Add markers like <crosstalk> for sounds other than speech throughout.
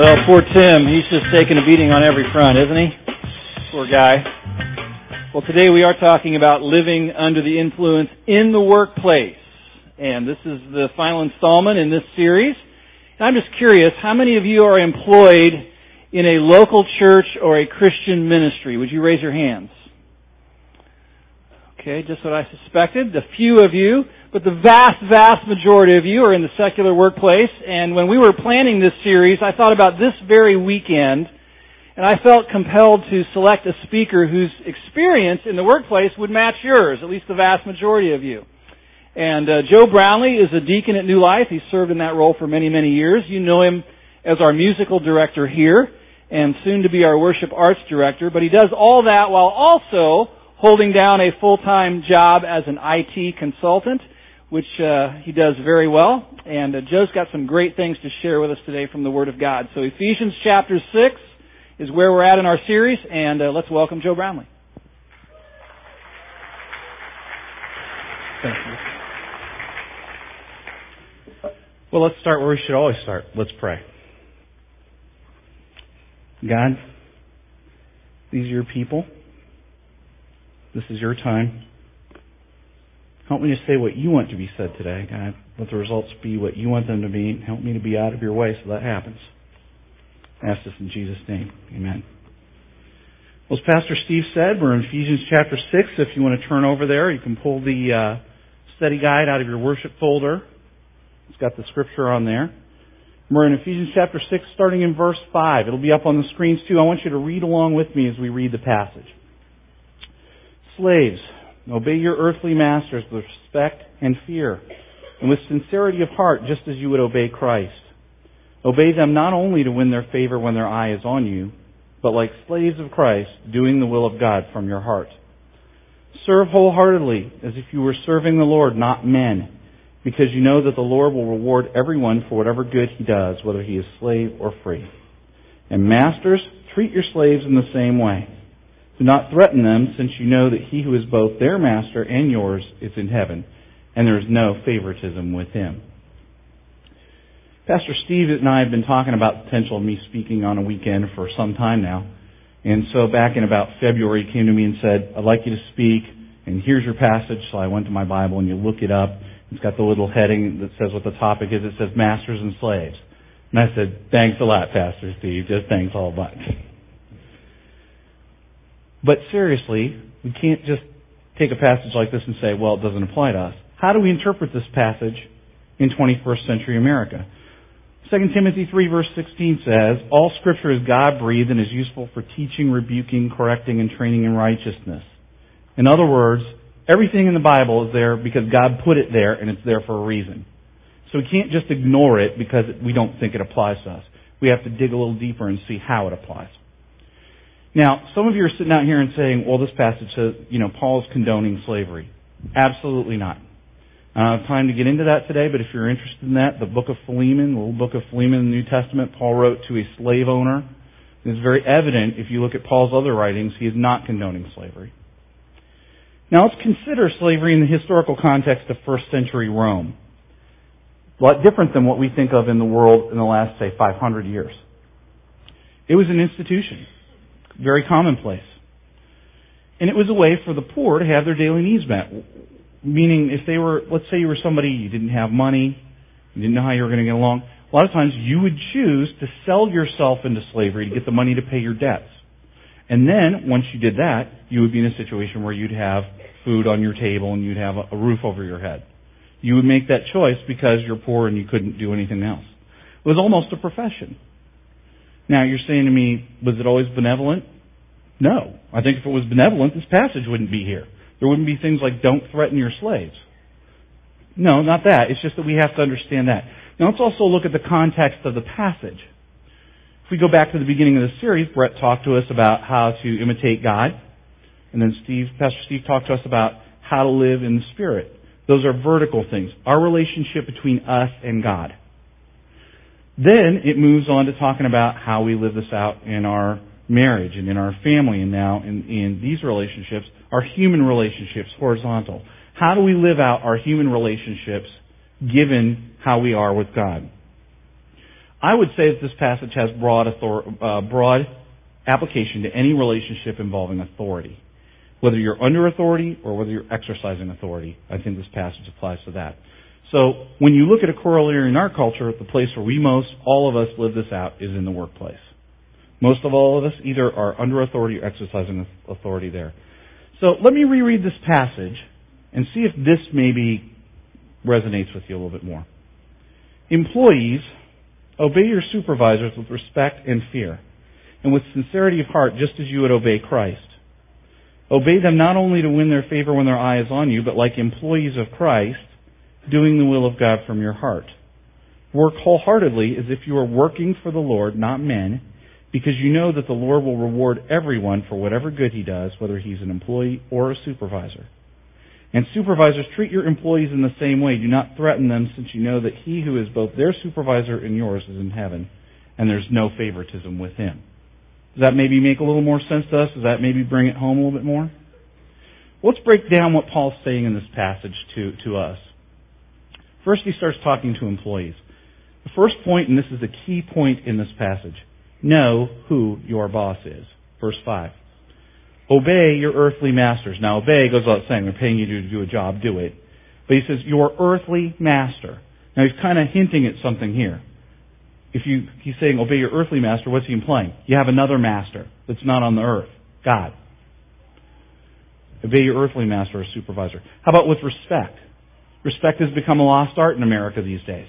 Well, poor Tim, he's just taking a beating on every front, isn't he? Poor guy. Well, today we are talking about living under the influence in the workplace. And this is the final installment in this series. And I'm just curious, how many of you are employed in a local church or a Christian ministry? Would you raise your hands? Okay, just what I suspected. A few of you, but the vast, vast majority of you are in the secular workplace. And when we were planning this series, I thought about this very weekend, and I felt compelled to select a speaker whose experience in the workplace would match yours, at least the vast majority of you. And uh, Joe Brownlee is a deacon at New Life. He's served in that role for many, many years. You know him as our musical director here, and soon to be our worship arts director. But he does all that while also holding down a full-time job as an IT consultant, which uh, he does very well. And uh, Joe's got some great things to share with us today from the Word of God. So Ephesians chapter 6 is where we're at in our series, and uh, let's welcome Joe Brownlee. Thank you. Well, let's start where we should always start. Let's pray. God, these are your people. This is your time. Help me to say what you want to be said today, God. Let the results be what you want them to be. Help me to be out of your way so that happens. I ask this in Jesus' name. Amen. Well, as Pastor Steve said, we're in Ephesians chapter 6. If you want to turn over there, you can pull the uh, study guide out of your worship folder. It's got the scripture on there. We're in Ephesians chapter 6, starting in verse 5. It'll be up on the screens too. I want you to read along with me as we read the passage. Slaves, obey your earthly masters with respect and fear, and with sincerity of heart, just as you would obey Christ. Obey them not only to win their favor when their eye is on you, but like slaves of Christ, doing the will of God from your heart. Serve wholeheartedly, as if you were serving the Lord, not men, because you know that the Lord will reward everyone for whatever good he does, whether he is slave or free. And masters, treat your slaves in the same way. Do not threaten them, since you know that he who is both their master and yours is in heaven, and there is no favoritism with him. Pastor Steve and I have been talking about the potential of me speaking on a weekend for some time now. And so back in about February, he came to me and said, I'd like you to speak, and here's your passage. So I went to my Bible and you look it up. It's got the little heading that says what the topic is. It says masters and slaves. And I said, thanks a lot, Pastor Steve. Just thanks a whole bunch. But seriously, we can't just take a passage like this and say, well, it doesn't apply to us. How do we interpret this passage in 21st century America? 2 Timothy 3 verse 16 says, All scripture is God-breathed and is useful for teaching, rebuking, correcting, and training in righteousness. In other words, everything in the Bible is there because God put it there and it's there for a reason. So we can't just ignore it because we don't think it applies to us. We have to dig a little deeper and see how it applies. Now, some of you are sitting out here and saying, well, this passage says, you know, Paul's condoning slavery. Absolutely not. I don't have time to get into that today, but if you're interested in that, the book of Philemon, the little book of Philemon in the New Testament, Paul wrote to a slave owner. It's very evident if you look at Paul's other writings, he is not condoning slavery. Now let's consider slavery in the historical context of first century Rome. A lot different than what we think of in the world in the last, say, 500 years. It was an institution very commonplace. And it was a way for the poor to have their daily needs met. Meaning, if they were, let's say you were somebody, you didn't have money, you didn't know how you were going to get along, a lot of times you would choose to sell yourself into slavery to get the money to pay your debts. And then, once you did that, you would be in a situation where you'd have food on your table and you'd have a roof over your head. You would make that choice because you're poor and you couldn't do anything else. It was almost a profession. Now, you're saying to me, was it always benevolent? No. I think if it was benevolent, this passage wouldn't be here. There wouldn't be things like, don't threaten your slaves. No, not that. It's just that we have to understand that. Now, let's also look at the context of the passage. If we go back to the beginning of the series, Brett talked to us about how to imitate God. And then Steve, Pastor Steve talked to us about how to live in the Spirit. Those are vertical things. Our relationship between us and God. Then it moves on to talking about how we live this out in our marriage and in our family and now in, in these relationships, our human relationships, horizontal. How do we live out our human relationships given how we are with God? I would say that this passage has broad, author, uh, broad application to any relationship involving authority. Whether you're under authority or whether you're exercising authority, I think this passage applies to that. So when you look at a corollary in our culture, the place where we most, all of us live this out is in the workplace. Most of all of us either are under authority or exercising authority there. So let me reread this passage and see if this maybe resonates with you a little bit more. Employees, obey your supervisors with respect and fear, and with sincerity of heart, just as you would obey Christ. Obey them not only to win their favor when their eye is on you, but like employees of Christ, doing the will of God from your heart. Work wholeheartedly as if you are working for the Lord, not men, because you know that the Lord will reward everyone for whatever good he does, whether he's an employee or a supervisor. And supervisors, treat your employees in the same way. Do not threaten them, since you know that he who is both their supervisor and yours is in heaven, and there's no favoritism with him. Does that maybe make a little more sense to us? Does that maybe bring it home a little bit more? Let's break down what Paul's saying in this passage to, to us. First, he starts talking to employees. The first point, and this is the key point in this passage, know who your boss is. Verse 5. Obey your earthly masters. Now, obey goes without saying. They're paying you to do a job, do it. But he says, your earthly master. Now, he's kind of hinting at something here if you, he's saying obey your earthly master, what's he implying? You have another master that's not on the earth. God. Obey your earthly master or supervisor. How about with respect? Respect has become a lost art in America these days.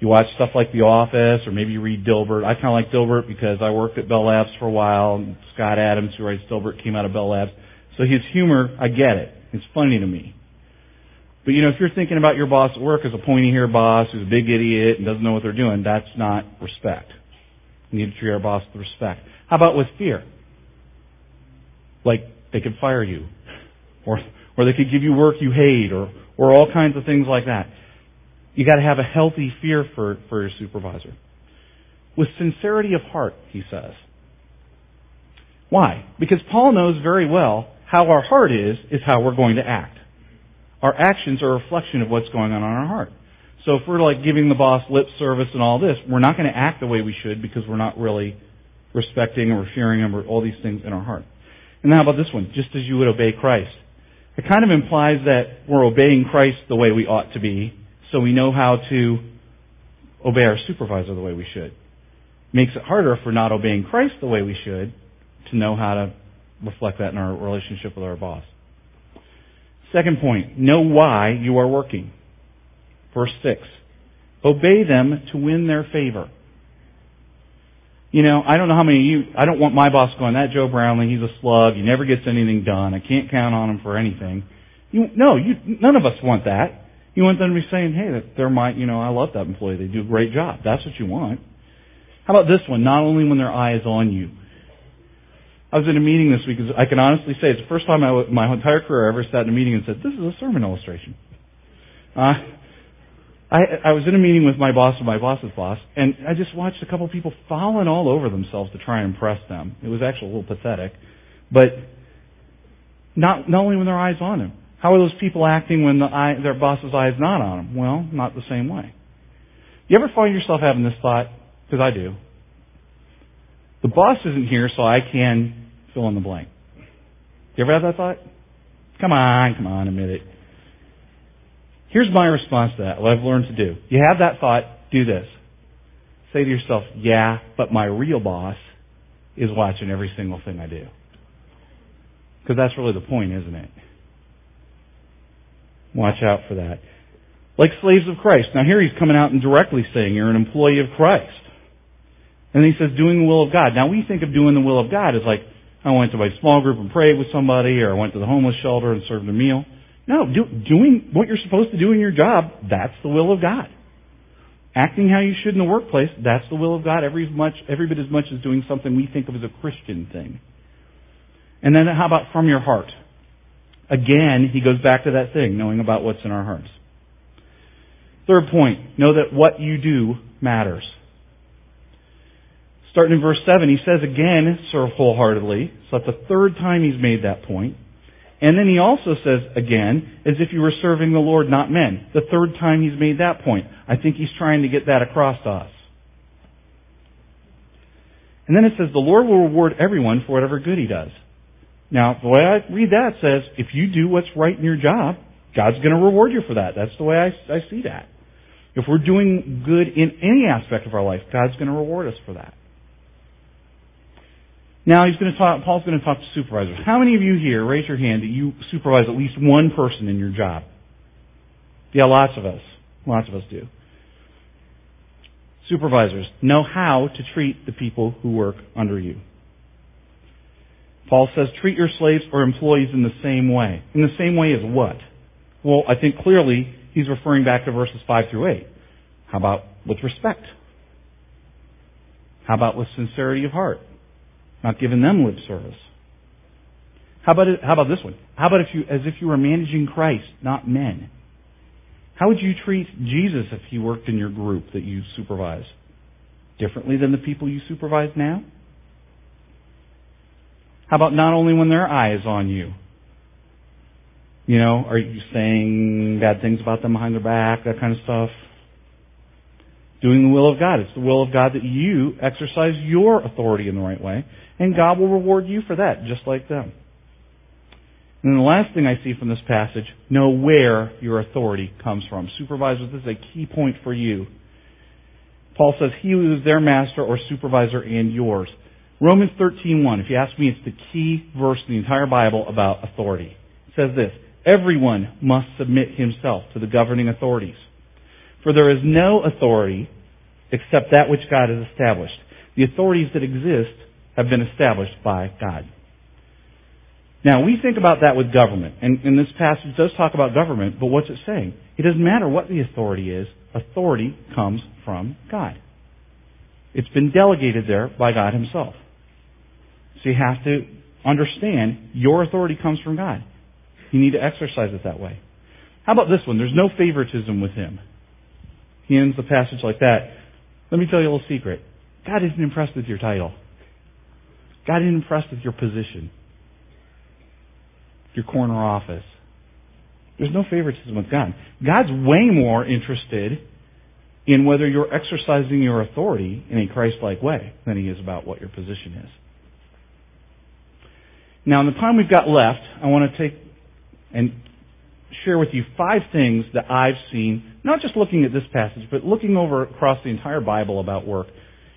You watch stuff like The Office, or maybe you read Dilbert. I kind of like Dilbert because I worked at Bell Labs for a while. And Scott Adams, who writes Dilbert, came out of Bell Labs. So his humor, I get it. It's funny to me. But you know, if you're thinking about your boss at work as a pointy haired boss who's a big idiot and doesn't know what they're doing, that's not respect. You need to treat our boss with respect. How about with fear? Like they could fire you, or or they could give you work you hate, or or all kinds of things like that. You got to have a healthy fear for for your supervisor. With sincerity of heart, he says. Why? Because Paul knows very well how our heart is is how we're going to act our actions are a reflection of what's going on in our heart. So if we're like giving the boss lip service and all this, we're not going to act the way we should because we're not really respecting or fearing him or all these things in our heart. And how about this one? Just as you would obey Christ. It kind of implies that we're obeying Christ the way we ought to be, so we know how to obey our supervisor the way we should. Makes it harder we're not obeying Christ the way we should to know how to reflect that in our relationship with our boss. Second point, know why you are working. Verse 6. Obey them to win their favor. You know, I don't know how many of you, I don't want my boss going, that Joe Brownlee, he's a slug, he never gets anything done, I can't count on him for anything. You, no, you, none of us want that. You want them to be saying, hey, that they're my, you know, I love that employee, they do a great job. That's what you want. How about this one? Not only when their eye is on you, I was in a meeting this week. I can honestly say it's the first time I, my entire career I ever sat in a meeting and said, "This is a sermon illustration." Uh, I, I was in a meeting with my boss and my boss's boss, and I just watched a couple people falling all over themselves to try and impress them. It was actually a little pathetic, but not not only when their eyes on him. How are those people acting when the eye, their boss's eye is not on them? Well, not the same way. You ever find yourself having this thought? Because I do. The boss isn't here, so I can fill in the blank. You ever have that thought? Come on, come on, admit it. Here's my response to that, what I've learned to do. You have that thought, do this. Say to yourself, yeah, but my real boss is watching every single thing I do. Because that's really the point, isn't it? Watch out for that. Like slaves of Christ. Now here he's coming out and directly saying you're an employee of Christ. And he says doing the will of God. Now we think of doing the will of God as like, I went to my small group and prayed with somebody, or I went to the homeless shelter and served a meal. No, do, doing what you're supposed to do in your job, that's the will of God. Acting how you should in the workplace, that's the will of God every much, every bit as much as doing something we think of as a Christian thing. And then how about from your heart? Again, he goes back to that thing, knowing about what's in our hearts. Third point, know that what you do matters. Starting in verse 7, he says again, serve wholeheartedly. So that's the third time he's made that point. And then he also says again, as if you were serving the Lord, not men. The third time he's made that point. I think he's trying to get that across to us. And then it says, the Lord will reward everyone for whatever good he does. Now, the way I read that says, if you do what's right in your job, God's going to reward you for that. That's the way I, I see that. If we're doing good in any aspect of our life, God's going to reward us for that. Now he's going to talk, Paul's going to talk to supervisors. How many of you here, raise your hand, that you supervise at least one person in your job? Yeah, lots of us. Lots of us do. Supervisors know how to treat the people who work under you. Paul says, treat your slaves or employees in the same way. In the same way as what? Well, I think clearly he's referring back to verses 5 through 8. How about with respect? How about with sincerity of heart? Not giving them lip service. How about it, how about this one? How about if you as if you were managing Christ, not men? How would you treat Jesus if he worked in your group that you supervise? Differently than the people you supervise now? How about not only when their eye is on you? You know, are you saying bad things about them behind their back, that kind of stuff? Doing the will of God. It's the will of God that you exercise your authority in the right way, and God will reward you for that, just like them. And the last thing I see from this passage, know where your authority comes from. Supervisors, this is a key point for you. Paul says, he who is their master or supervisor and yours. Romans 13.1, if you ask me, it's the key verse in the entire Bible about authority. It says this, Everyone must submit himself to the governing authorities. For there is no authority except that which God has established. The authorities that exist have been established by God. Now, we think about that with government, and, and this passage does talk about government, but what's it saying? It doesn't matter what the authority is, authority comes from God. It's been delegated there by God Himself. So you have to understand your authority comes from God. You need to exercise it that way. How about this one? There's no favoritism with him. He ends the passage like that. Let me tell you a little secret. God isn't impressed with your title. God isn't impressed with your position, your corner office. There's no favoritism with God. God's way more interested in whether you're exercising your authority in a Christ-like way than he is about what your position is. Now, in the time we've got left, I want to take and share with you five things that I've seen, not just looking at this passage, but looking over across the entire Bible about work.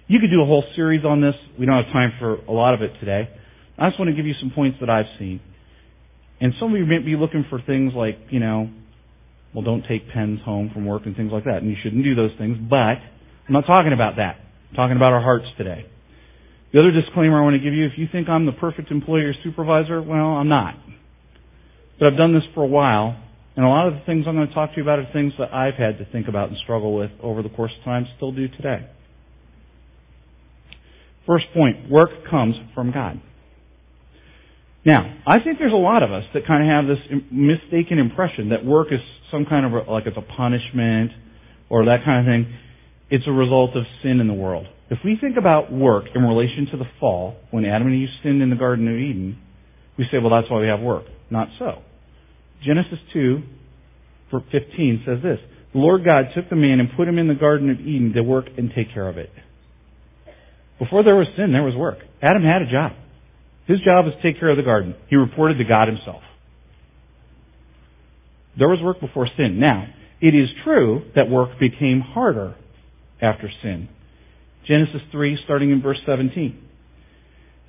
You could do a whole series on this. We don't have time for a lot of it today. I just want to give you some points that I've seen. And some of you may be looking for things like, you know, well, don't take pens home from work and things like that. And you shouldn't do those things. But I'm not talking about that. I'm talking about our hearts today. The other disclaimer I want to give you, if you think I'm the perfect employee or supervisor, well, I'm not. But I've done this for a while, and a lot of the things I'm going to talk to you about are things that I've had to think about and struggle with over the course of time, still do today. First point, work comes from God. Now, I think there's a lot of us that kind of have this mistaken impression that work is some kind of like it's a punishment or that kind of thing. It's a result of sin in the world. If we think about work in relation to the fall, when Adam and Eve sinned in the Garden of Eden, we say, well, that's why we have work. Not so. Genesis 2, verse 15 says this The Lord God took the man and put him in the Garden of Eden to work and take care of it. Before there was sin, there was work. Adam had a job. His job was to take care of the garden. He reported to God himself. There was work before sin. Now, it is true that work became harder after sin. Genesis 3, starting in verse 17.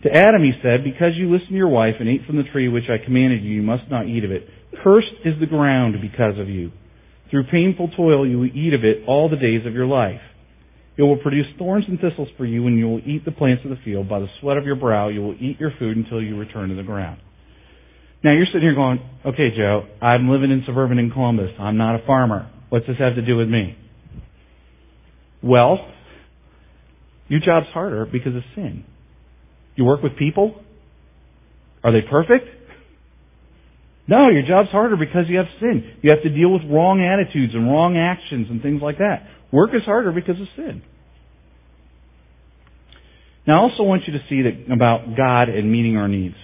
To Adam he said, Because you listened to your wife and ate from the tree which I commanded you, you must not eat of it. Cursed is the ground because of you. Through painful toil you will eat of it all the days of your life. It will produce thorns and thistles for you, and you will eat the plants of the field. By the sweat of your brow you will eat your food until you return to the ground. Now you're sitting here going, okay, Joe, I'm living in suburban in Columbus. I'm not a farmer. What's this have to do with me? Well, your job's harder because of sin. You work with people? Are they perfect? No, your job's harder because you have sin. You have to deal with wrong attitudes and wrong actions and things like that. Work is harder because of sin. Now, I also want you to see that about God and meeting our needs.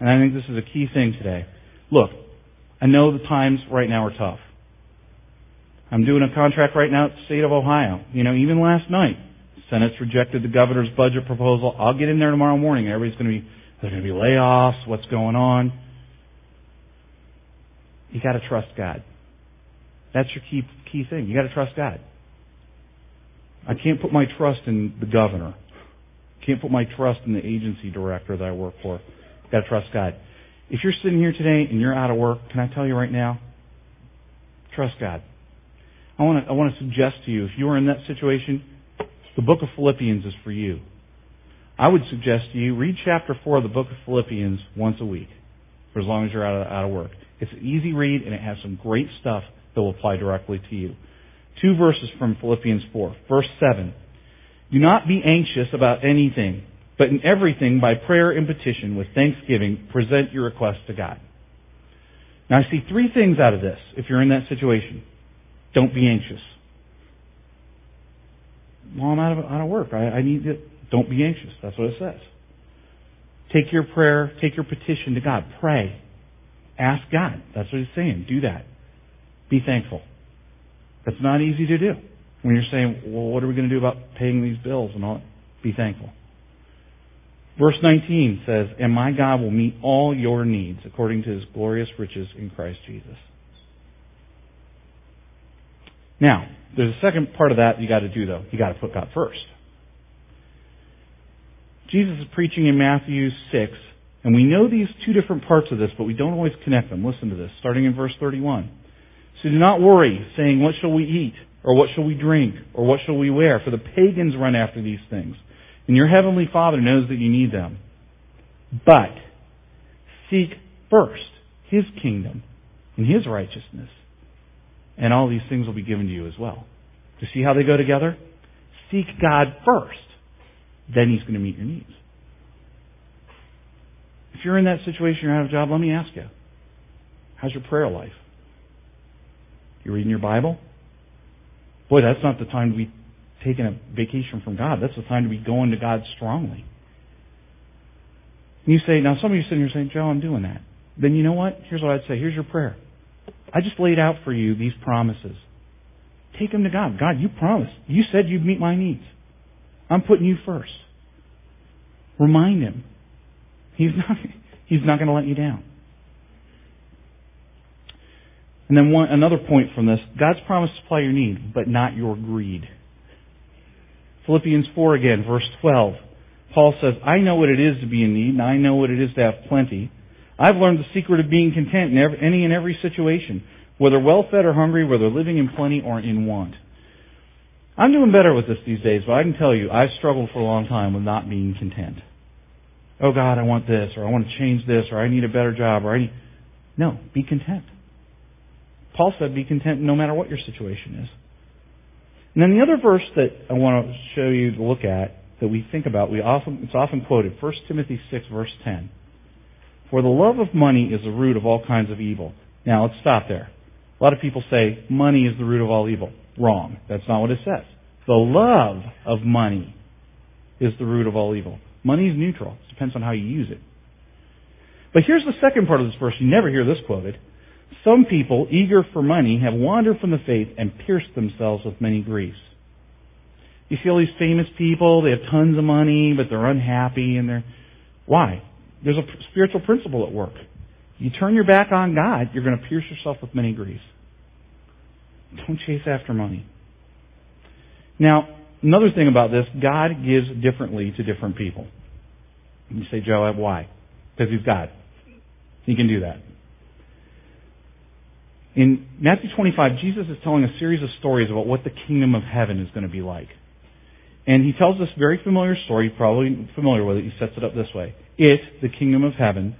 And I think this is a key thing today. Look, I know the times right now are tough. I'm doing a contract right now at the state of Ohio. You know, even last night, Senate's rejected the governor's budget proposal. I'll get in there tomorrow morning. Everybody's going to be, there's going to be layoffs. What's going on? You got to trust God. That's your key key thing. You got to trust God. I can't put my trust in the governor. Can't put my trust in the agency director that I work for. Got to trust God. If you're sitting here today and you're out of work, can I tell you right now? Trust God. I want to I want to suggest to you if you are in that situation, the book of Philippians is for you. I would suggest to you read chapter four of the book of Philippians once a week, for as long as you're out of, out of work. It's an easy read and it has some great stuff that will apply directly to you. Two verses from Philippians 4. Verse 7. Do not be anxious about anything, but in everything by prayer and petition with thanksgiving present your requests to God. Now I see three things out of this if you're in that situation. Don't be anxious. Well, I'm out of, out of work. I, I need to, don't be anxious. That's what it says. Take your prayer, take your petition to God. Pray. Ask God. That's what he's saying. Do that. Be thankful. That's not easy to do. When you're saying, well, what are we going to do about paying these bills and all? Be thankful. Verse 19 says, And my God will meet all your needs according to his glorious riches in Christ Jesus. Now, there's a second part of that you got to do though. You got to put God first. Jesus is preaching in Matthew 6, and we know these two different parts of this, but we don't always connect them. Listen to this, starting in verse 31. So do not worry, saying, What shall we eat? Or what shall we drink? Or what shall we wear? For the pagans run after these things. And your heavenly Father knows that you need them. But seek first His kingdom and His righteousness. And all these things will be given to you as well. To see how they go together? Seek God first. Then He's going to meet your needs. If you're in that situation, you're out of a job, let me ask you. How's your prayer life? You reading your Bible? Boy, that's not the time to be taking a vacation from God. That's the time to be going to God strongly. And you say, now some of you sitting here saying, Joe, I'm doing that. Then you know what? Here's what I'd say. Here's your prayer. I just laid out for you these promises. Take them to God. God, you promised. You said you'd meet my needs. I'm putting you first. Remind him. He's not, he's not going to let you down. And then one, another point from this, God's promise to supply your need, but not your greed. Philippians 4 again, verse 12. Paul says, I know what it is to be in need, and I know what it is to have plenty. I've learned the secret of being content in every, any and every situation, whether well fed or hungry, whether living in plenty or in want. I'm doing better with this these days, but I can tell you, I've struggled for a long time with not being content. Oh God, I want this, or I want to change this, or I need a better job, or I need. No, be content. Paul said, be content no matter what your situation is. And then the other verse that I want to show you to look at, that we think about, we often, it's often quoted, 1 Timothy 6 verse 10. For the love of money is the root of all kinds of evil. Now let's stop there. A lot of people say money is the root of all evil. Wrong. That's not what it says. The love of money is the root of all evil. Money is neutral. Depends on how you use it. But here's the second part of this verse. You never hear this quoted. Some people, eager for money, have wandered from the faith and pierced themselves with many griefs. You see all these famous people, they have tons of money, but they're unhappy and they're, why? There's a spiritual principle at work. You turn your back on God, you're going to pierce yourself with many griefs. Don't chase after money. Now, another thing about this, God gives differently to different people. You say, Joe, why? Because He's God. He can do that. In Matthew 25, Jesus is telling a series of stories about what the kingdom of heaven is going to be like. And he tells this very familiar story, you're probably familiar with it. He sets it up this way. It, the kingdom of heaven,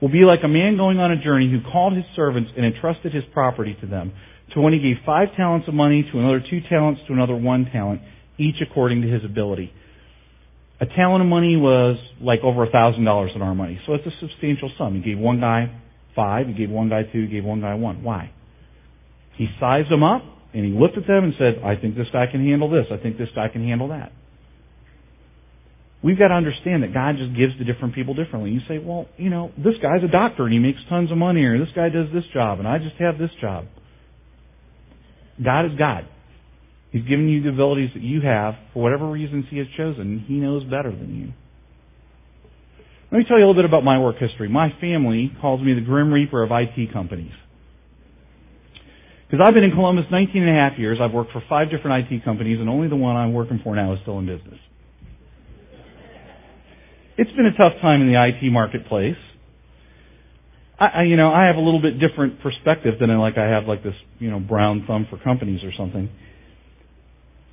will be like a man going on a journey who called his servants and entrusted his property to them. To one he gave five talents of money, to another two talents, to another one talent, each according to his ability. A talent of money was like over a thousand dollars in our money, so it's a substantial sum. He gave one guy five, he gave one guy two, he gave one guy one. Why? He sized them up and he looked at them and said, I think this guy can handle this. I think this guy can handle that. We've got to understand that God just gives to different people differently. You say, well, you know, this guy's a doctor and he makes tons of money, or this guy does this job and I just have this job. God is God. He's given you the abilities that you have for whatever reasons He has chosen. He knows better than you. Let me tell you a little bit about my work history. My family calls me the Grim Reaper of IT companies. Because I've been in Columbus 19 and a half years. I've worked for five different IT companies, and only the one I'm working for now is still in business. It's been a tough time in the IT marketplace. I, I, you know, I have a little bit different perspective than like I have like this, you know, brown thumb for companies or something.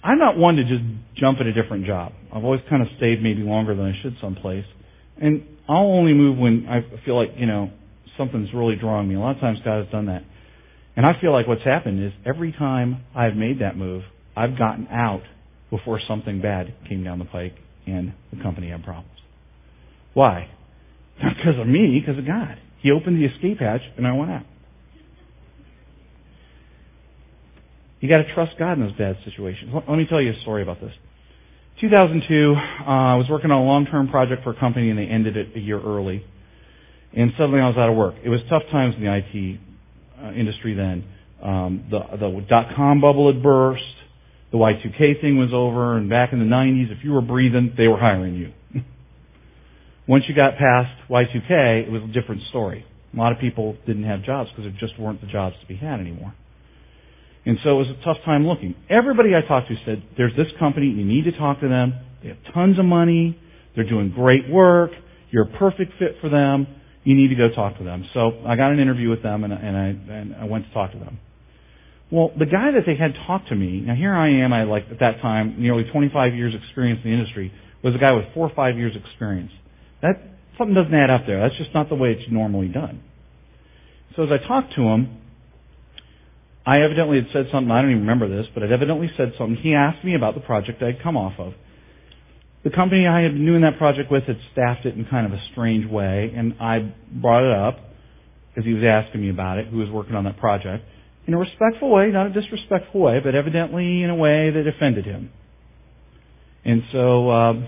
I'm not one to just jump at a different job. I've always kind of stayed maybe longer than I should someplace. And I'll only move when I feel like, you know, something's really drawing me. A lot of times God has done that. And I feel like what's happened is every time I've made that move, I've gotten out before something bad came down the pike and the company had problems. Why? Not because of me, because of God. He opened the escape hatch and I went out. You got to trust God in those bad situations. Let me tell you a story about this. 2002, uh, I was working on a long-term project for a company and they ended it a year early. And suddenly I was out of work. It was tough times in the IT uh, industry then. Um, the, the dot-com bubble had burst. The Y2K thing was over. And back in the 90s, if you were breathing, they were hiring you. <laughs> Once you got past Y2K, it was a different story. A lot of people didn't have jobs because there just weren't the jobs to be had anymore. And so it was a tough time looking. Everybody I talked to said, there's this company, you need to talk to them. They have tons of money. They're doing great work. You're a perfect fit for them. You need to go talk to them. So I got an interview with them and, and, I, and I went to talk to them. Well, the guy that they had talked to me, now here I am, I like at that time, nearly 25 years experience in the industry, was a guy with four or five years experience. That, something doesn't add up there. That's just not the way it's normally done. So as I talked to him, I evidently had said something, I don't even remember this, but I'd evidently said something. He asked me about the project I'd come off of. The company I had been doing that project with had staffed it in kind of a strange way, and I brought it up because he was asking me about it, who was working on that project, in a respectful way, not a disrespectful way, but evidently in a way that offended him. And so um,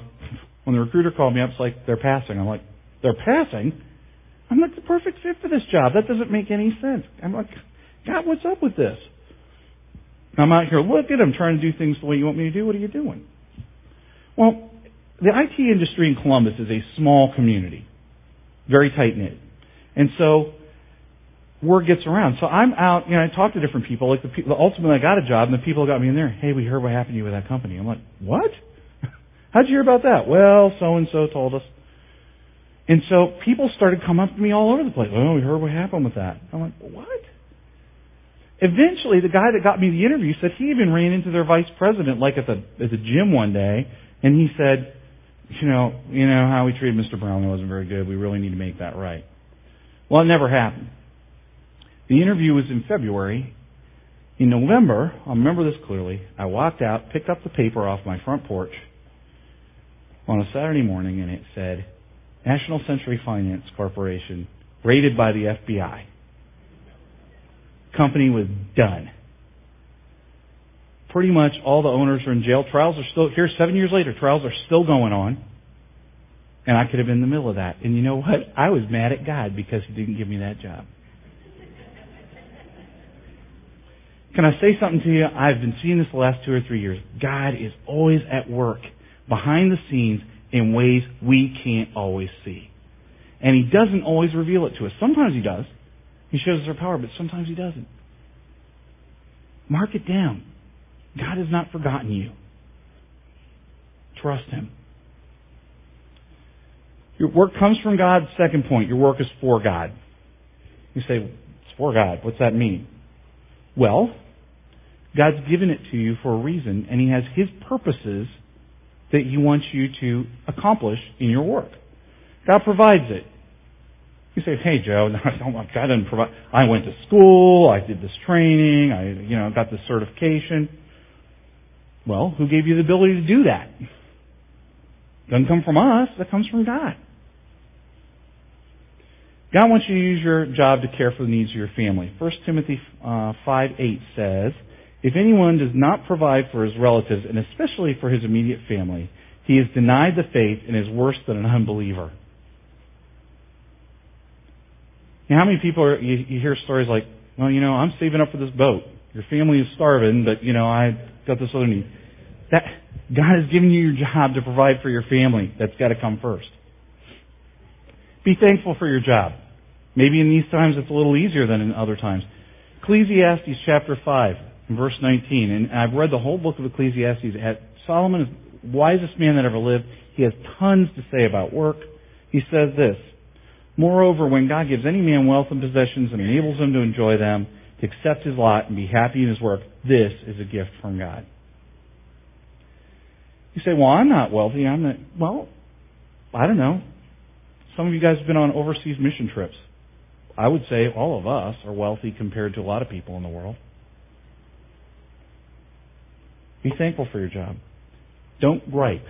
when the recruiter called me up, it's like, they're passing. I'm like, they're passing? I'm like the perfect fit for this job. That doesn't make any sense. I'm like, God, what's up with this? I'm out here looking, I'm trying to do things the way you want me to do. What are you doing? Well, the IT industry in Columbus is a small community, very tight knit. And so, word gets around. So I'm out, you know, I talk to different people. Like the people, ultimately I got a job and the people got me in there. Hey, we heard what happened to you with that company. I'm like, what? <laughs> How'd you hear about that? Well, so and so told us. And so people started coming up to me all over the place. Oh, we heard what happened with that. I'm like, what? Eventually, the guy that got me the interview said he even ran into their vice president, like at the at the gym one day, and he said, "You know, you know how we treated Mr. Brown wasn't very good. We really need to make that right." Well, it never happened. The interview was in February. In November, I remember this clearly. I walked out, picked up the paper off my front porch on a Saturday morning, and it said, "National Century Finance Corporation, raided by the FBI." Company was done. Pretty much all the owners are in jail. Trials are still, here seven years later, trials are still going on. And I could have been in the middle of that. And you know what? I was mad at God because He didn't give me that job. Can I say something to you? I've been seeing this the last two or three years. God is always at work behind the scenes in ways we can't always see. And He doesn't always reveal it to us. Sometimes He does. He shows us our power, but sometimes He doesn't. Mark it down. God has not forgotten you. Trust Him. Your work comes from God. Second point, your work is for God. You say, it's for God. What's that mean? Well, God's given it to you for a reason, and He has His purposes that He wants you to accomplish in your work. God provides it. You say, "Hey, Joe, <laughs> I didn't provide. I went to school. I did this training. I, you know, got this certification." Well, who gave you the ability to do that? Doesn't come from us. That comes from God. God wants you to use your job to care for the needs of your family. 1 Timothy uh, 5 8 says, If anyone does not provide for his relatives, and especially for his immediate family, He has denied the faith and is worse than an unbeliever. Know, how many people are, you, you hear stories like, well, you know, I'm saving up for this boat. Your family is starving, but you know, I got this other need. That God has given you your job to provide for your family. That's got to come first. Be thankful for your job. Maybe in these times it's a little easier than in other times. Ecclesiastes chapter 5, verse 19, and I've read the whole book of Ecclesiastes. Solomon is the wisest man that ever lived. He has tons to say about work. He says this, Moreover, when God gives any man wealth and possessions and enables him to enjoy them, to accept his lot and be happy in his work, this is a gift from God. You say, well, I'm not wealthy. I'm not, well, I don't know. Some of you guys have been on overseas mission trips. I would say all of us are wealthy compared to a lot of people in the world. Be thankful for your job. Don't gripe.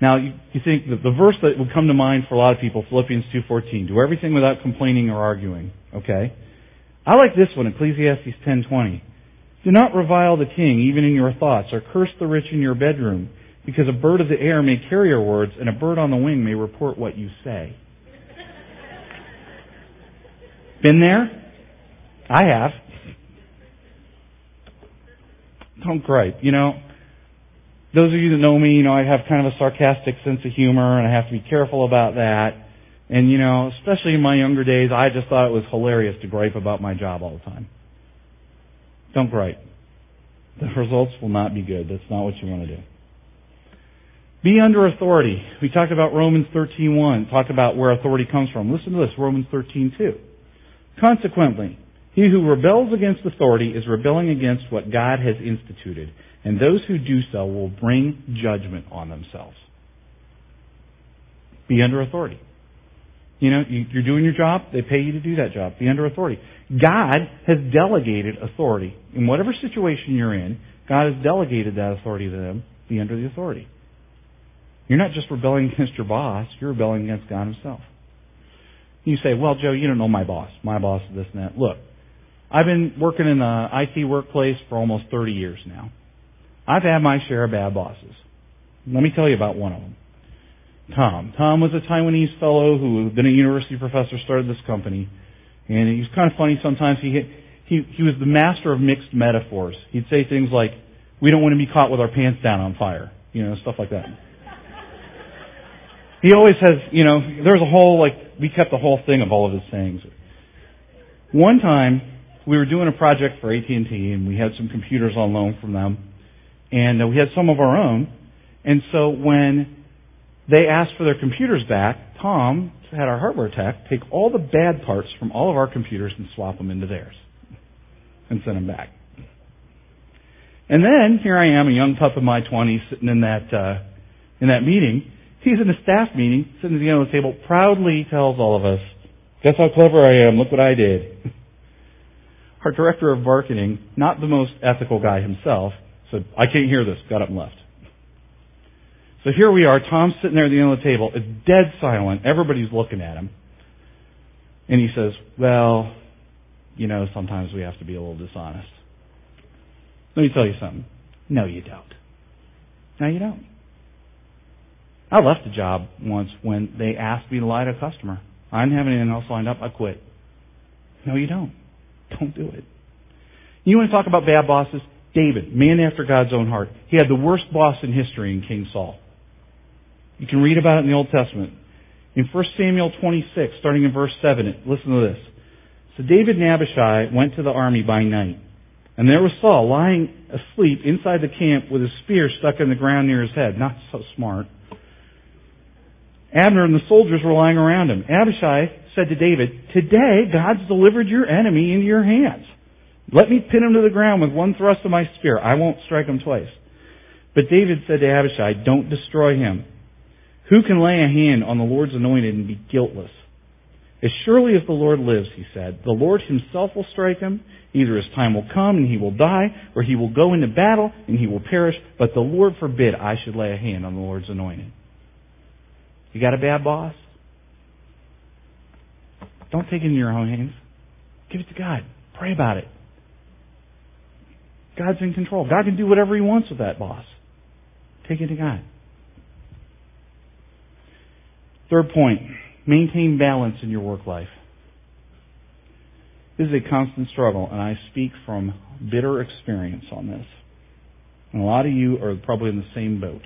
Now, you, you think that the verse that would come to mind for a lot of people, Philippians 2.14, do everything without complaining or arguing. Okay? I like this one, Ecclesiastes 10.20. Do not revile the king, even in your thoughts, or curse the rich in your bedroom, because a bird of the air may carry your words, and a bird on the wing may report what you say. Been there? I have. Don't gripe. You know, those of you that know me, you know, I have kind of a sarcastic sense of humor, and I have to be careful about that. And, you know, especially in my younger days, I just thought it was hilarious to gripe about my job all the time. Don't gripe. The results will not be good. That's not what you want to do. Be under authority. We talked about Romans 13.1, talked about where authority comes from. Listen to this, Romans 13.2. Consequently, he who rebels against authority is rebelling against what God has instituted, and those who do so will bring judgment on themselves. Be under authority. You know, you're doing your job, they pay you to do that job. Be under authority. God has delegated authority. In whatever situation you're in, God has delegated that authority to them. Be under the authority. You're not just rebelling against your boss, you're rebelling against God Himself. You say, well, Joe, you don't know my boss. My boss is this and that. Look, I've been working in the IT workplace for almost 30 years now. I've had my share of bad bosses. Let me tell you about one of them. Tom. Tom was a Taiwanese fellow who had been a university professor, started this company, and he was kind of funny sometimes. He he he was the master of mixed metaphors. He'd say things like, "We don't want to be caught with our pants down on fire," you know, stuff like that. he always has, you know, there's a whole like we kept the whole thing of all of his sayings. One time, we were doing a project for AT&T and we had some computers on loan from them and uh, we had some of our own. And so when they asked for their computers back Tom had our hardware tech take all the bad parts from all of our computers and swap them into theirs and send them back. And then here I am a young pup in my 20s sitting in that uh, in that meeting. He's in a staff meeting sitting at the end of the table proudly tells all of us guess how clever I am. Look what I did our director of marketing, not the most ethical guy himself, said, I can't hear this, got up and left. So here we are, Tom's sitting there at the end of the table, it's dead silent, everybody's looking at him. And he says, well, you know, sometimes we have to be a little dishonest. Let me tell you something. No, you don't. No, you don't. I left a job once when they asked me to lie to a customer. I didn't have anything else lined up. I quit. No, you don't. Don't do it. You want to talk about bad bosses? David, man after God's own heart. He had the worst boss in history in King Saul. You can read about it in the Old Testament. In 1 Samuel 26, starting in verse 7, listen to this. So David and Abishai went to the army by night. And there was Saul lying asleep inside the camp with his spear stuck in the ground near his head. Not so smart. Abner and the soldiers were lying around him. Abishai said to David, Today God's delivered your enemy into your hands. Let me pin him to the ground with one thrust of my spear. I won't strike him twice. But David said to Abishai, Don't destroy him. Who can lay a hand on the Lord's anointed and be guiltless? As surely as the Lord lives, he said, the Lord himself will strike him. Either his time will come and he will die, or he will go into battle and he will perish. But the Lord forbid I should lay a hand on the Lord's anointed. You got a bad boss? Don't take it in your own hands. Give it to God. Pray about it. God's in control. God can do whatever He wants with that boss. Take it to God. Third point, maintain balance in your work life. This is a constant struggle, and I speak from bitter experience on this. And a lot of you are probably in the same boat.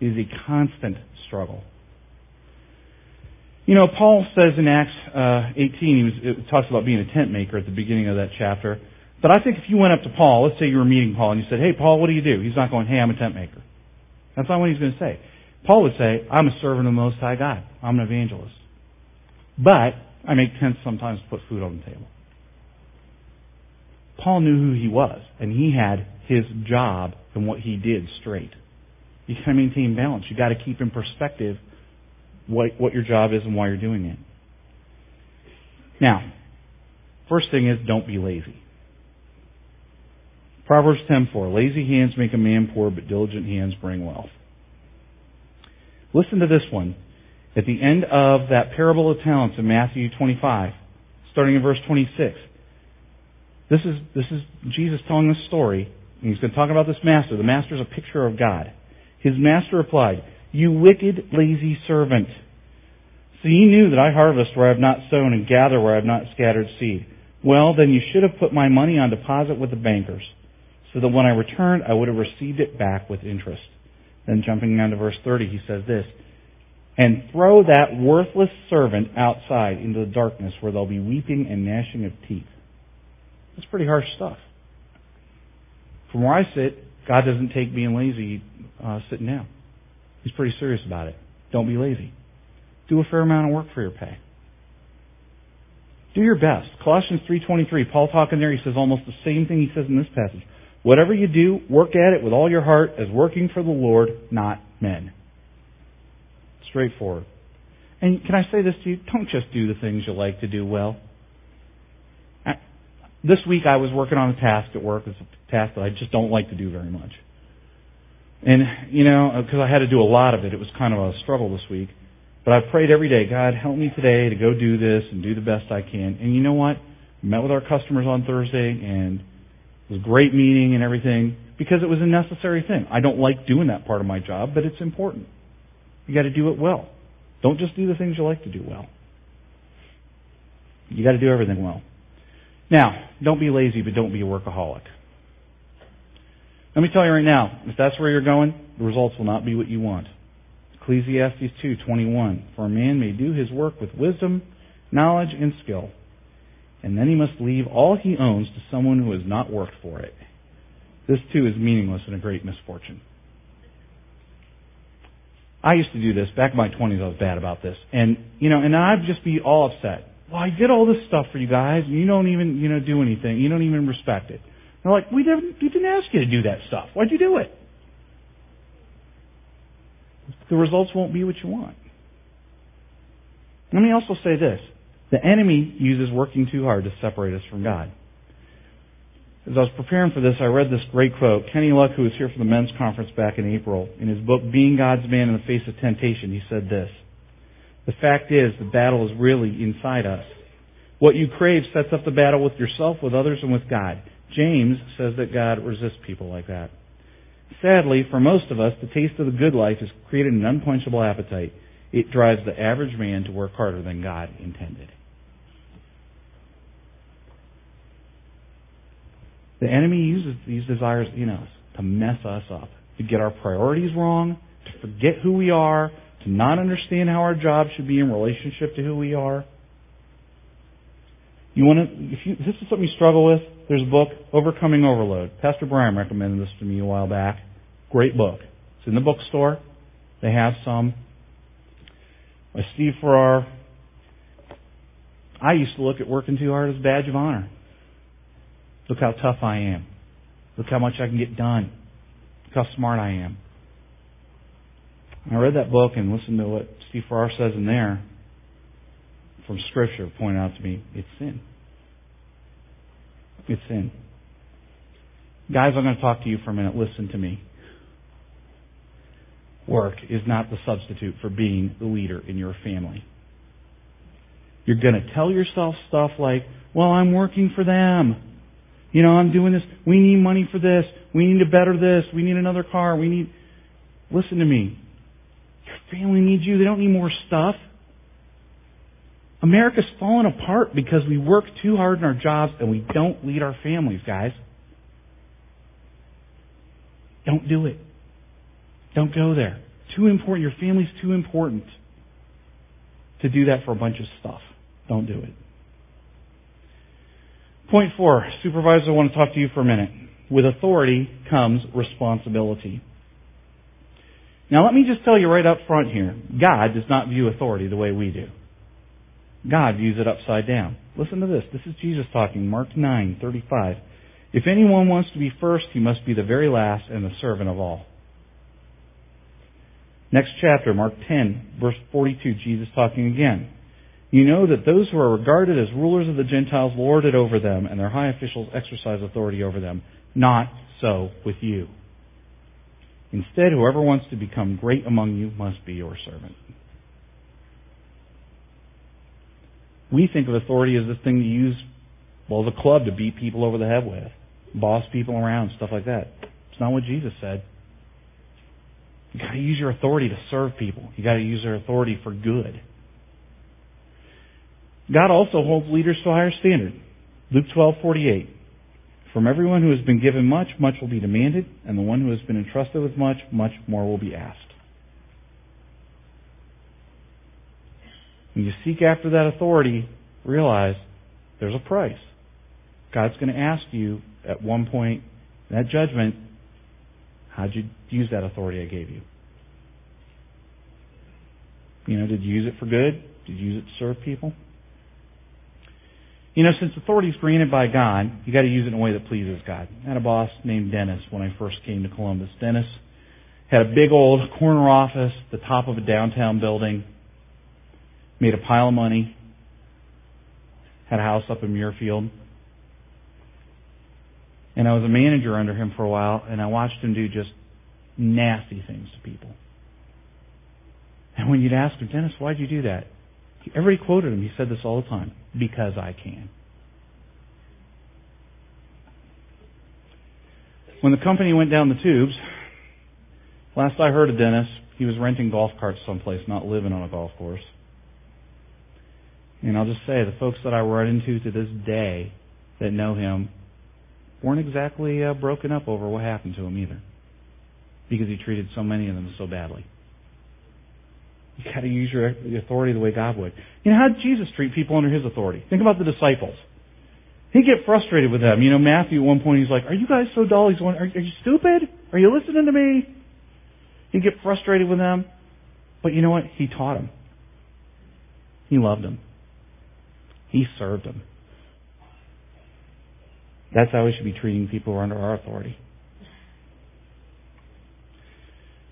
It is a constant struggle. You know, Paul says in Acts uh, 18, he was, talks about being a tent maker at the beginning of that chapter. But I think if you went up to Paul, let's say you were meeting Paul, and you said, "Hey, Paul, what do you do?" He's not going, "Hey, I'm a tent maker." That's not what he's going to say. Paul would say, I'm a servant of the Most High God. I'm an evangelist. But I make tents sometimes to put food on the table. Paul knew who he was, and he had his job and what he did straight. You got to maintain balance. You got to keep in perspective what, what your job is and why you're doing it. Now, first thing is don't be lazy. Proverbs 10:4 Lazy hands make a man poor, but diligent hands bring wealth. Listen to this one. At the end of that parable of talents in Matthew 25, starting in verse 26. This is, this is Jesus telling this story. And he's going to talk about this master. The master is a picture of God. His master replied, You wicked, lazy servant. So you knew that I harvest where I have not sown and gather where I have not scattered seed. Well, then you should have put my money on deposit with the bankers so that when I returned, I would have received it back with interest. Then jumping down to verse 30, he says this, and throw that worthless servant outside into the darkness where there'll be weeping and gnashing of teeth. That's pretty harsh stuff. From where I sit, God doesn't take being lazy uh, sitting down. He's pretty serious about it. Don't be lazy. Do a fair amount of work for your pay. Do your best. Colossians 3.23, Paul talking there, he says almost the same thing he says in this passage. Whatever you do, work at it with all your heart as working for the Lord, not men. Straightforward. And can I say this to you? Don't just do the things you like to do well. This week I was working on a task at work. It's a task that I just don't like to do very much. And, you know, because I had to do a lot of it, it was kind of a struggle this week. But I prayed every day, God, help me today to go do this and do the best I can. And you know what? Met with our customers on Thursday and it was a great meeting and everything because it was a necessary thing. I don't like doing that part of my job, but it's important. You got to do it well. Don't just do the things you like to do well. You got to do everything well. Now, don't be lazy, but don't be a workaholic. Let me tell you right now, if that's where you're going, the results will not be what you want. Ecclesiastes 2:21 For a man may do his work with wisdom, knowledge, and skill, and then he must leave all he owns to someone who has not worked for it. This too is meaningless and a great misfortune. I used to do this back in my 20s. I was bad about this, and you know, and I'd just be all upset. Well, I did all this stuff for you guys, and you don't even, you know, do anything. You don't even respect it. They're like, we didn't, we didn't ask you to do that stuff. Why'd you do it? The results won't be what you want. Let me also say this. The enemy uses working too hard to separate us from God. As I was preparing for this, I read this great quote. Kenny Luck, who was here for the men's conference back in April, in his book, Being God's Man in the Face of Temptation, he said this. The fact is, the battle is really inside us. What you crave sets up the battle with yourself, with others, and with God. James says that God resists people like that. Sadly, for most of us, the taste of the good life has created an unquenchable appetite. It drives the average man to work harder than God intended. The enemy uses these desires in us to mess us up, to get our priorities wrong, to forget who we are, to not understand how our job should be in relationship to who we are. You want to, if, you, if this is something you struggle with, there's a book, Overcoming Overload. Pastor Brian recommended this to me a while back. Great book. It's in the bookstore. They have some. By Steve Farrar. I used to look at working too hard as a badge of honor. Look how tough I am. Look how much I can get done. Look how smart I am. I read that book and listened to what Steve Farrar says in there from Scripture, pointed out to me, it's sin. It's sin. Guys, I'm going to talk to you for a minute. Listen to me. Work is not the substitute for being the leader in your family. You're going to tell yourself stuff like, well, I'm working for them. You know, I'm doing this. We need money for this. We need to better this. We need another car. We need. Listen to me. Your family needs you. They don't need more stuff. America's fallen apart because we work too hard in our jobs and we don't lead our families, guys. Don't do it. Don't go there. Too important. Your family's too important to do that for a bunch of stuff. Don't do it. Point four, supervisor, I want to talk to you for a minute. With authority comes responsibility. Now let me just tell you right up front here, God does not view authority the way we do. God views it upside down. Listen to this. This is Jesus talking, Mark 9, 35. If anyone wants to be first, he must be the very last and the servant of all. Next chapter, Mark 10, verse 42, Jesus talking again. You know that those who are regarded as rulers of the Gentiles lord it over them, and their high officials exercise authority over them. Not so with you. Instead, whoever wants to become great among you must be your servant. We think of authority as this thing to use, well, as a club to beat people over the head with, boss people around, stuff like that. It's not what Jesus said. You gotta use your authority to serve people. You gotta use your authority for good. God also holds leaders to a higher standard. Luke 12:48. From everyone who has been given much, much will be demanded, and the one who has been entrusted with much, much more will be asked. When you seek after that authority, realize there's a price. God's going to ask you at one point in that judgment, how'd you use that authority I gave you? You know, did you use it for good? Did you use it to serve people? You know, since authority is granted by God, you got to use it in a way that pleases God. I had a boss named Dennis when I first came to Columbus. Dennis had a big old corner office, the top of a downtown building, made a pile of money, had a house up in Muirfield. And I was a manager under him for a while, and I watched him do just nasty things to people. And when you'd ask him, Dennis, why'd you do that? Everybody quoted him. He said this all the time because I can. When the company went down the tubes, last I heard of Dennis, he was renting golf carts someplace, not living on a golf course. And I'll just say, the folks that I run into to this day that know him weren't exactly uh, broken up over what happened to him either, because he treated so many of them so badly. You got to use your authority the way God would. You know, how did Jesus treat people under his authority? Think about the disciples. He'd get frustrated with them. You know, Matthew at one point he's like, Are you guys so dull? He's going, Are, are you stupid? Are you listening to me? He'd get frustrated with them. But you know what? He taught them. He loved them. He served them. That's how we should be treating people who are under our authority.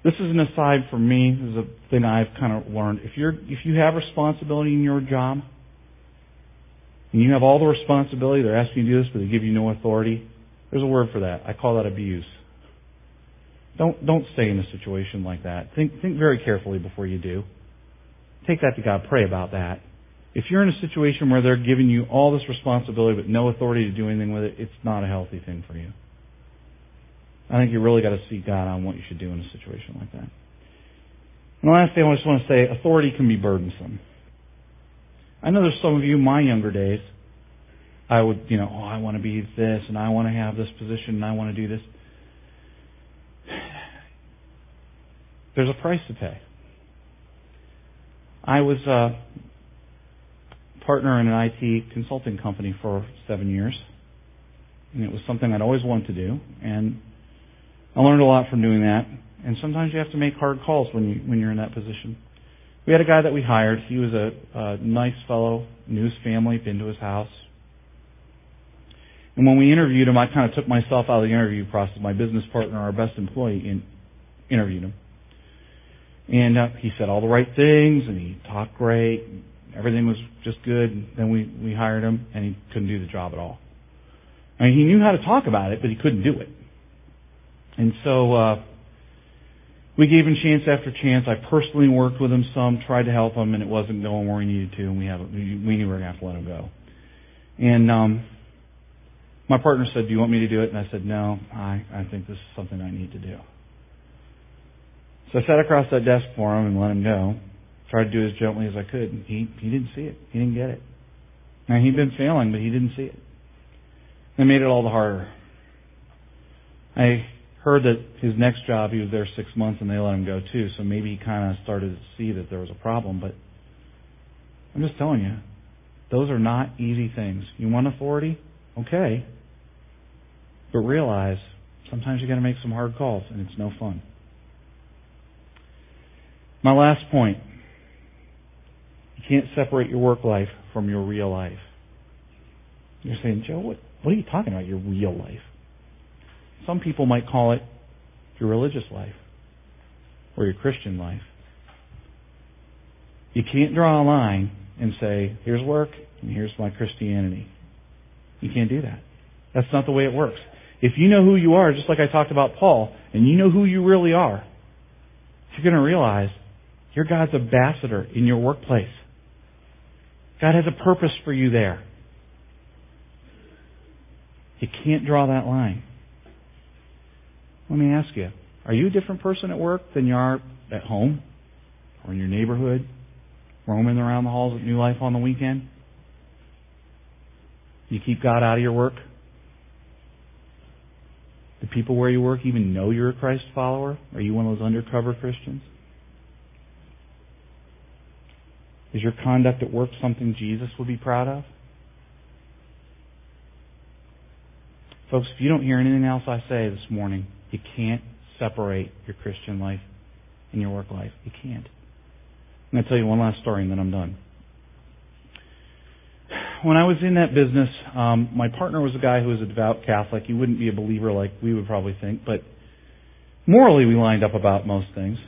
This is an aside for me. This is a thing I've kind of learned. If you're if you have responsibility in your job, and you have all the responsibility, they're asking you to do this, but they give you no authority. There's a word for that. I call that abuse. Don't don't stay in a situation like that. Think think very carefully before you do. Take that to God. Pray about that. If you're in a situation where they're giving you all this responsibility but no authority to do anything with it, it's not a healthy thing for you. I think you really got to seek God on what you should do in a situation like that. And the last thing I just want to say, authority can be burdensome. I know there's some of you, my younger days, I would, you know, oh, I want to be this, and I want to have this position, and I want to do this. <sighs> There's a price to pay. I was a partner in an IT consulting company for seven years, and it was something I'd always wanted to do, and I learned a lot from doing that. And sometimes you have to make hard calls when you when you're in that position. We had a guy that we hired. He was a, a nice fellow, knew his family, been to his house. And when we interviewed him, I kind of took myself out of the interview process. My business partner, our best employee, in, interviewed him. And uh, he said all the right things, and he talked great. Everything was just good. Then we we hired him, and he couldn't do the job at all. I mean, he knew how to talk about it, but he couldn't do it. And so uh, we gave him chance after chance. I personally worked with him some, tried to help him, and it wasn't going where we needed to, and we have we knew we were going to have to let him go. And um, my partner said, "Do you want me to do it?" And I said, "No, I I think this is something I need to do." So I sat across that desk for him and let him go. Tried to do as gently as I could. He he didn't see it. He didn't get it. Now he'd been failing, but he didn't see it. It made it all the harder. I heard that his next job, he was there six months and they let him go too, so maybe he kind of started to see that there was a problem, but I'm just telling you, those are not easy things. You want authority? Okay. But realize sometimes you gotta make some hard calls and it's no fun. My last point. Can't separate your work life from your real life. You're saying, Joe, what, what are you talking about, your real life? Some people might call it your religious life or your Christian life. You can't draw a line and say, here's work and here's my Christianity. You can't do that. That's not the way it works. If you know who you are, just like I talked about Paul, and you know who you really are, you're going to realize you're God's ambassador in your workplace. God has a purpose for you there. You can't draw that line. Let me ask you, are you a different person at work than you are at home or in your neighborhood, roaming around the halls of New Life on the weekend? You keep God out of your work? Do people where you work even know you're a Christ follower? Are you one of those undercover Christians? Is your conduct at work something Jesus would be proud of? Folks, if you don't hear anything else I say this morning, you can't separate your Christian life and your work life. You can't. I'm going to tell you one last story and then I'm done. When I was in that business, um, my partner was a guy who was a devout Catholic. He wouldn't be a believer like we would probably think, but morally we lined up about most things.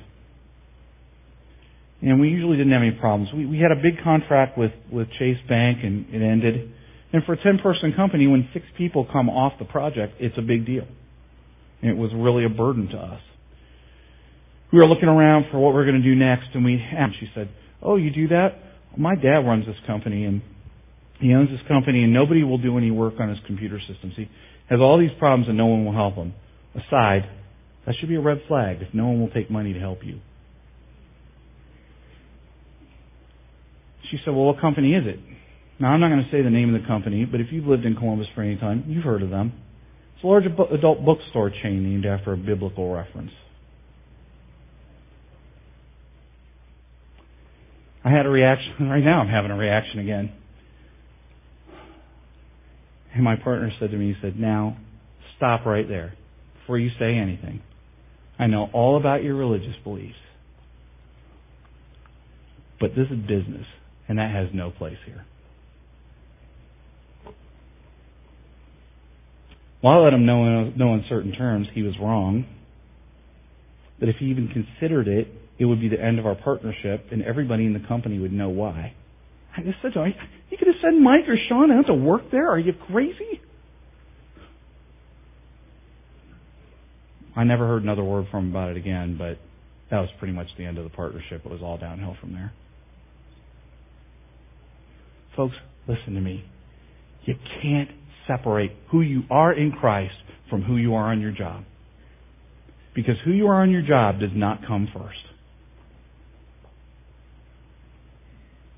And we usually didn't have any problems. We, we had a big contract with, with Chase Bank and it ended. And for a 10 person company, when six people come off the project, it's a big deal. And it was really a burden to us. We were looking around for what we are going to do next, and we asked. She said, "Oh, you do that? My dad runs this company, and he owns this company, and nobody will do any work on his computer systems. He has all these problems, and no one will help him. Aside, that should be a red flag if no one will take money to help you." She said, "Well, what company is it?" Now, I'm not going to say the name of the company, but if you've lived in Columbus for any time, you've heard of them. It's a large adult bookstore chain named after a biblical reference. I had a reaction. <laughs> Right now, I'm having a reaction again. And my partner said to me, he said, Now, stop right there before you say anything. I know all about your religious beliefs. But this is business, and that has no place here. Well, I let him know in no uncertain terms he was wrong. That if he even considered it, it would be the end of our partnership, and everybody in the company would know why. I just said to him, "You could have sent Mike or Sean out to work there. Are you crazy?" I never heard another word from him about it again, but that was pretty much the end of the partnership. It was all downhill from there. Folks, listen to me. You can't separate who you are in Christ from who you are on your job. Because who you are on your job does not come first.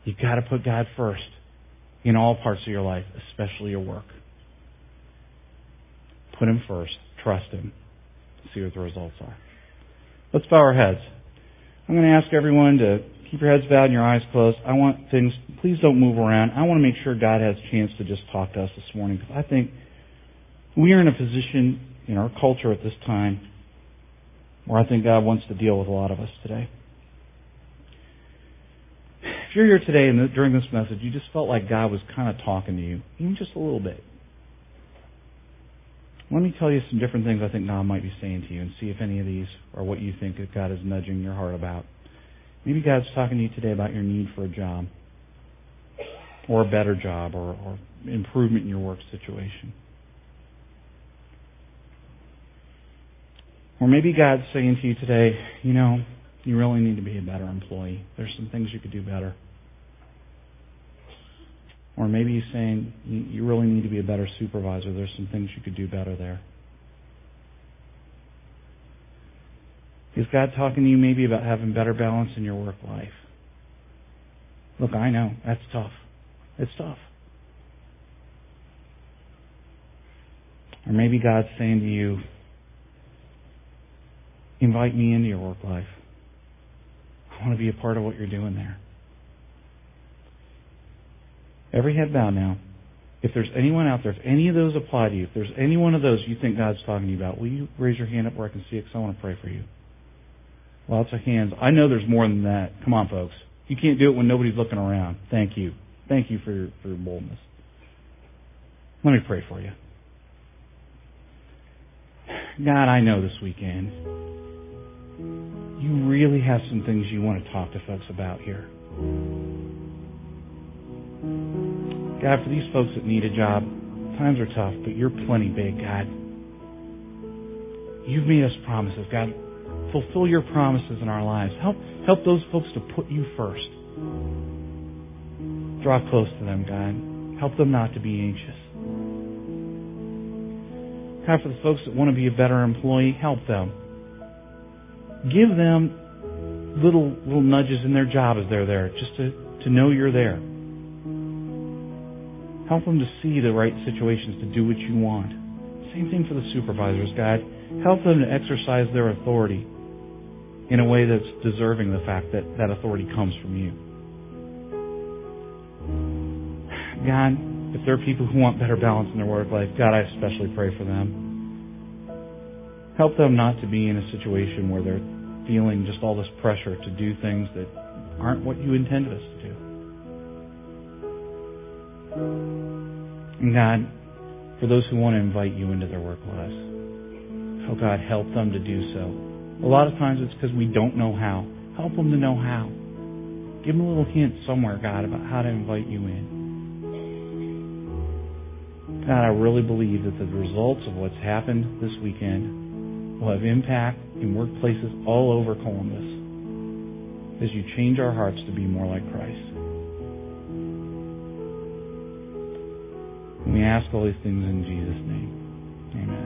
You've got to put God first in all parts of your life, especially your work. Put Him first. Trust Him. See what the results are. Let's bow our heads. I'm going to ask everyone to keep your heads bowed and your eyes closed. I want things, please don't move around. I want to make sure God has a chance to just talk to us this morning because I think we are in a position in our culture at this time where I think God wants to deal with a lot of us today. If you're here today and during this message you just felt like God was kind of talking to you, even just a little bit, let me tell you some different things I think God might be saying to you and see if any of these are what you think that God is nudging your heart about. Maybe God's talking to you today about your need for a job or a better job or, or improvement in your work situation. Or maybe God's saying to you today, you know, you really need to be a better employee. There's some things you could do better. Or maybe He's saying, you really need to be a better supervisor. There's some things you could do better there. Is God talking to you maybe about having better balance in your work life? Look, I know that's tough. It's tough. Or maybe God's saying to you, invite me into your work life. I want to be a part of what you're doing there. Every head bowed now. If there's anyone out there, if any of those apply to you, if there's any one of those you think God's talking to you about, will you raise your hand up where I can see it? Because I want to pray for you. Lots of hands. I know there's more than that. Come on, folks. You can't do it when nobody's looking around. Thank you. Thank you for your, for your boldness. Let me pray for you. God, I know this weekend you really have some things you want to talk to folks about here. God, for these folks that need a job, times are tough, but you're plenty big, God. You've made us promises, God. Fulfill your promises in our lives. Help help those folks to put you first. Draw close to them, God. Help them not to be anxious. God, for the folks that want to be a better employee, help them. Give them little little nudges in their job as they're there, just to, to know you're there. Help them to see the right situations to do what you want. Same thing for the supervisors, God. Help them to exercise their authority in a way that's deserving the fact that that authority comes from you. God, if there are people who want better balance in their work life, God, I especially pray for them. Help them not to be in a situation where they're feeling just all this pressure to do things that aren't what you intended us to do. And God, for those who want to invite you into their work lives, oh God, help them to do so. A lot of times it's because we don't know how. Help them to know how. Give them a little hint somewhere, God, about how to invite you in. God, I really believe that the results of what's happened this weekend will have impact in workplaces all over Columbus as you change our hearts to be more like Christ. And we ask all these things in Jesus' name. Amen.